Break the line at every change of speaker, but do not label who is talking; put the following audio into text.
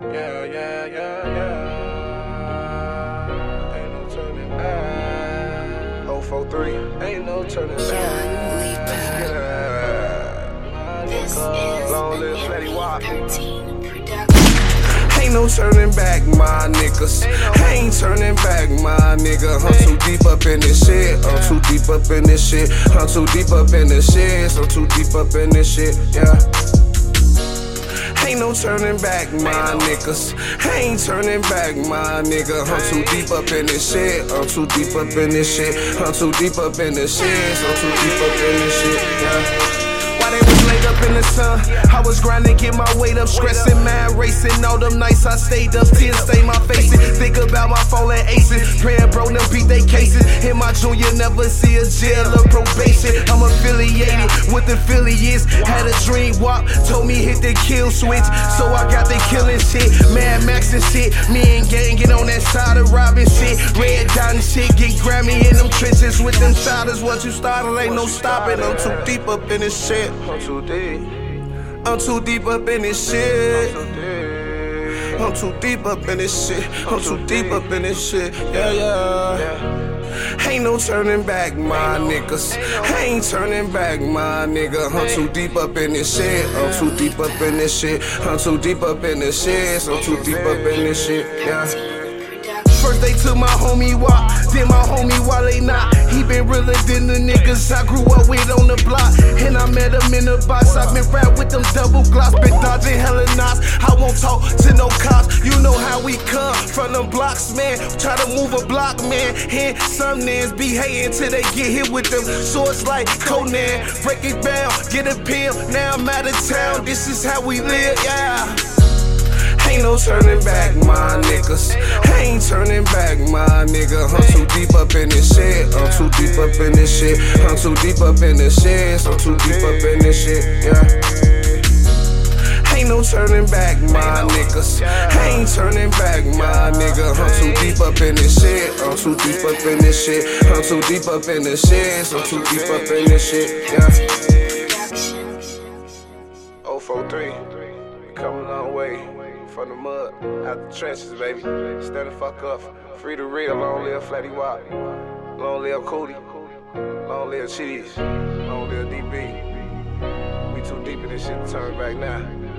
Yeah, yeah, yeah, yeah. Ain't no turning back. 043. Ain't no turning back. This is Long live Flatty Ain't no turning back, my niggas. Ain't turning back, my nigga. I'm too deep up in this shit. I'm too deep up in this shit. I'm too deep up in this shit. I'm too deep up in this shit. Yeah. Ain't no turning back, my niggas. Ain't turning back, my nigga. I'm too deep up in this shit. I'm too deep up in this shit. I'm too deep up in this shit. I'm too deep up in this shit. Yeah. Up in the sun, I was grinding, get my weight up, stressing, man, racing. All them nights I stayed up, tears stain my face. Think about my fallen aces, praying bro, them beat they cases. In my junior, never see a jail or probation. I'm affiliated with affiliates. Had a dream walk, told me hit the kill switch, so I got the killing shit. Mad Max and shit, me and gang get on that side of robbing shit. Red and shit, get Grammy in them trenches with them shotters. Once you started, ain't no stopping. I'm too deep up in this shit. I'm too deep. I'm too deep up in this shit. I'm too deep up in this shit. I'm too deep up in this shit. Yeah, yeah. Ain't no turning back, my niggas. Ain't turning back, my nigga. I'm too deep up in this shit. I'm too deep up in this shit. I'm too deep up in this shit. I'm too deep up in this shit. Yeah. First they took my homie Wop, then my homie Wale not. He been realer than the niggas I grew up with on the block. And I met him in the box. i been rap with them double glocks, been dodging hella knots. I won't talk to no cops. You know how we come from them blocks, man. Try to move a block, man. And some niggas be hating till they get hit with them swords like Conan. Break it down, get a pill. Now I'm out of town. This is how we live, yeah. Ain't no turning back, my niggas. Ain't turning back, my nigga. I'm too deep up in this shit. I'm too deep up in this shit. I'm too deep up in this shit. I'm too deep up in this shit. Yeah. Ain't no turning back, my niggas. Ain't turning back, my nigga. I'm too deep up in this shit. I'm too deep up in this shit. I'm too deep up in this shit. I'm too deep up in this shit. Yeah. 043, come a long way from the mud, out the trenches, baby. Stand the fuck up. Free the real, long live Flatty Wap. Long live Cootie. Long live Cheese. Long live DB. We too deep in this shit to turn back now.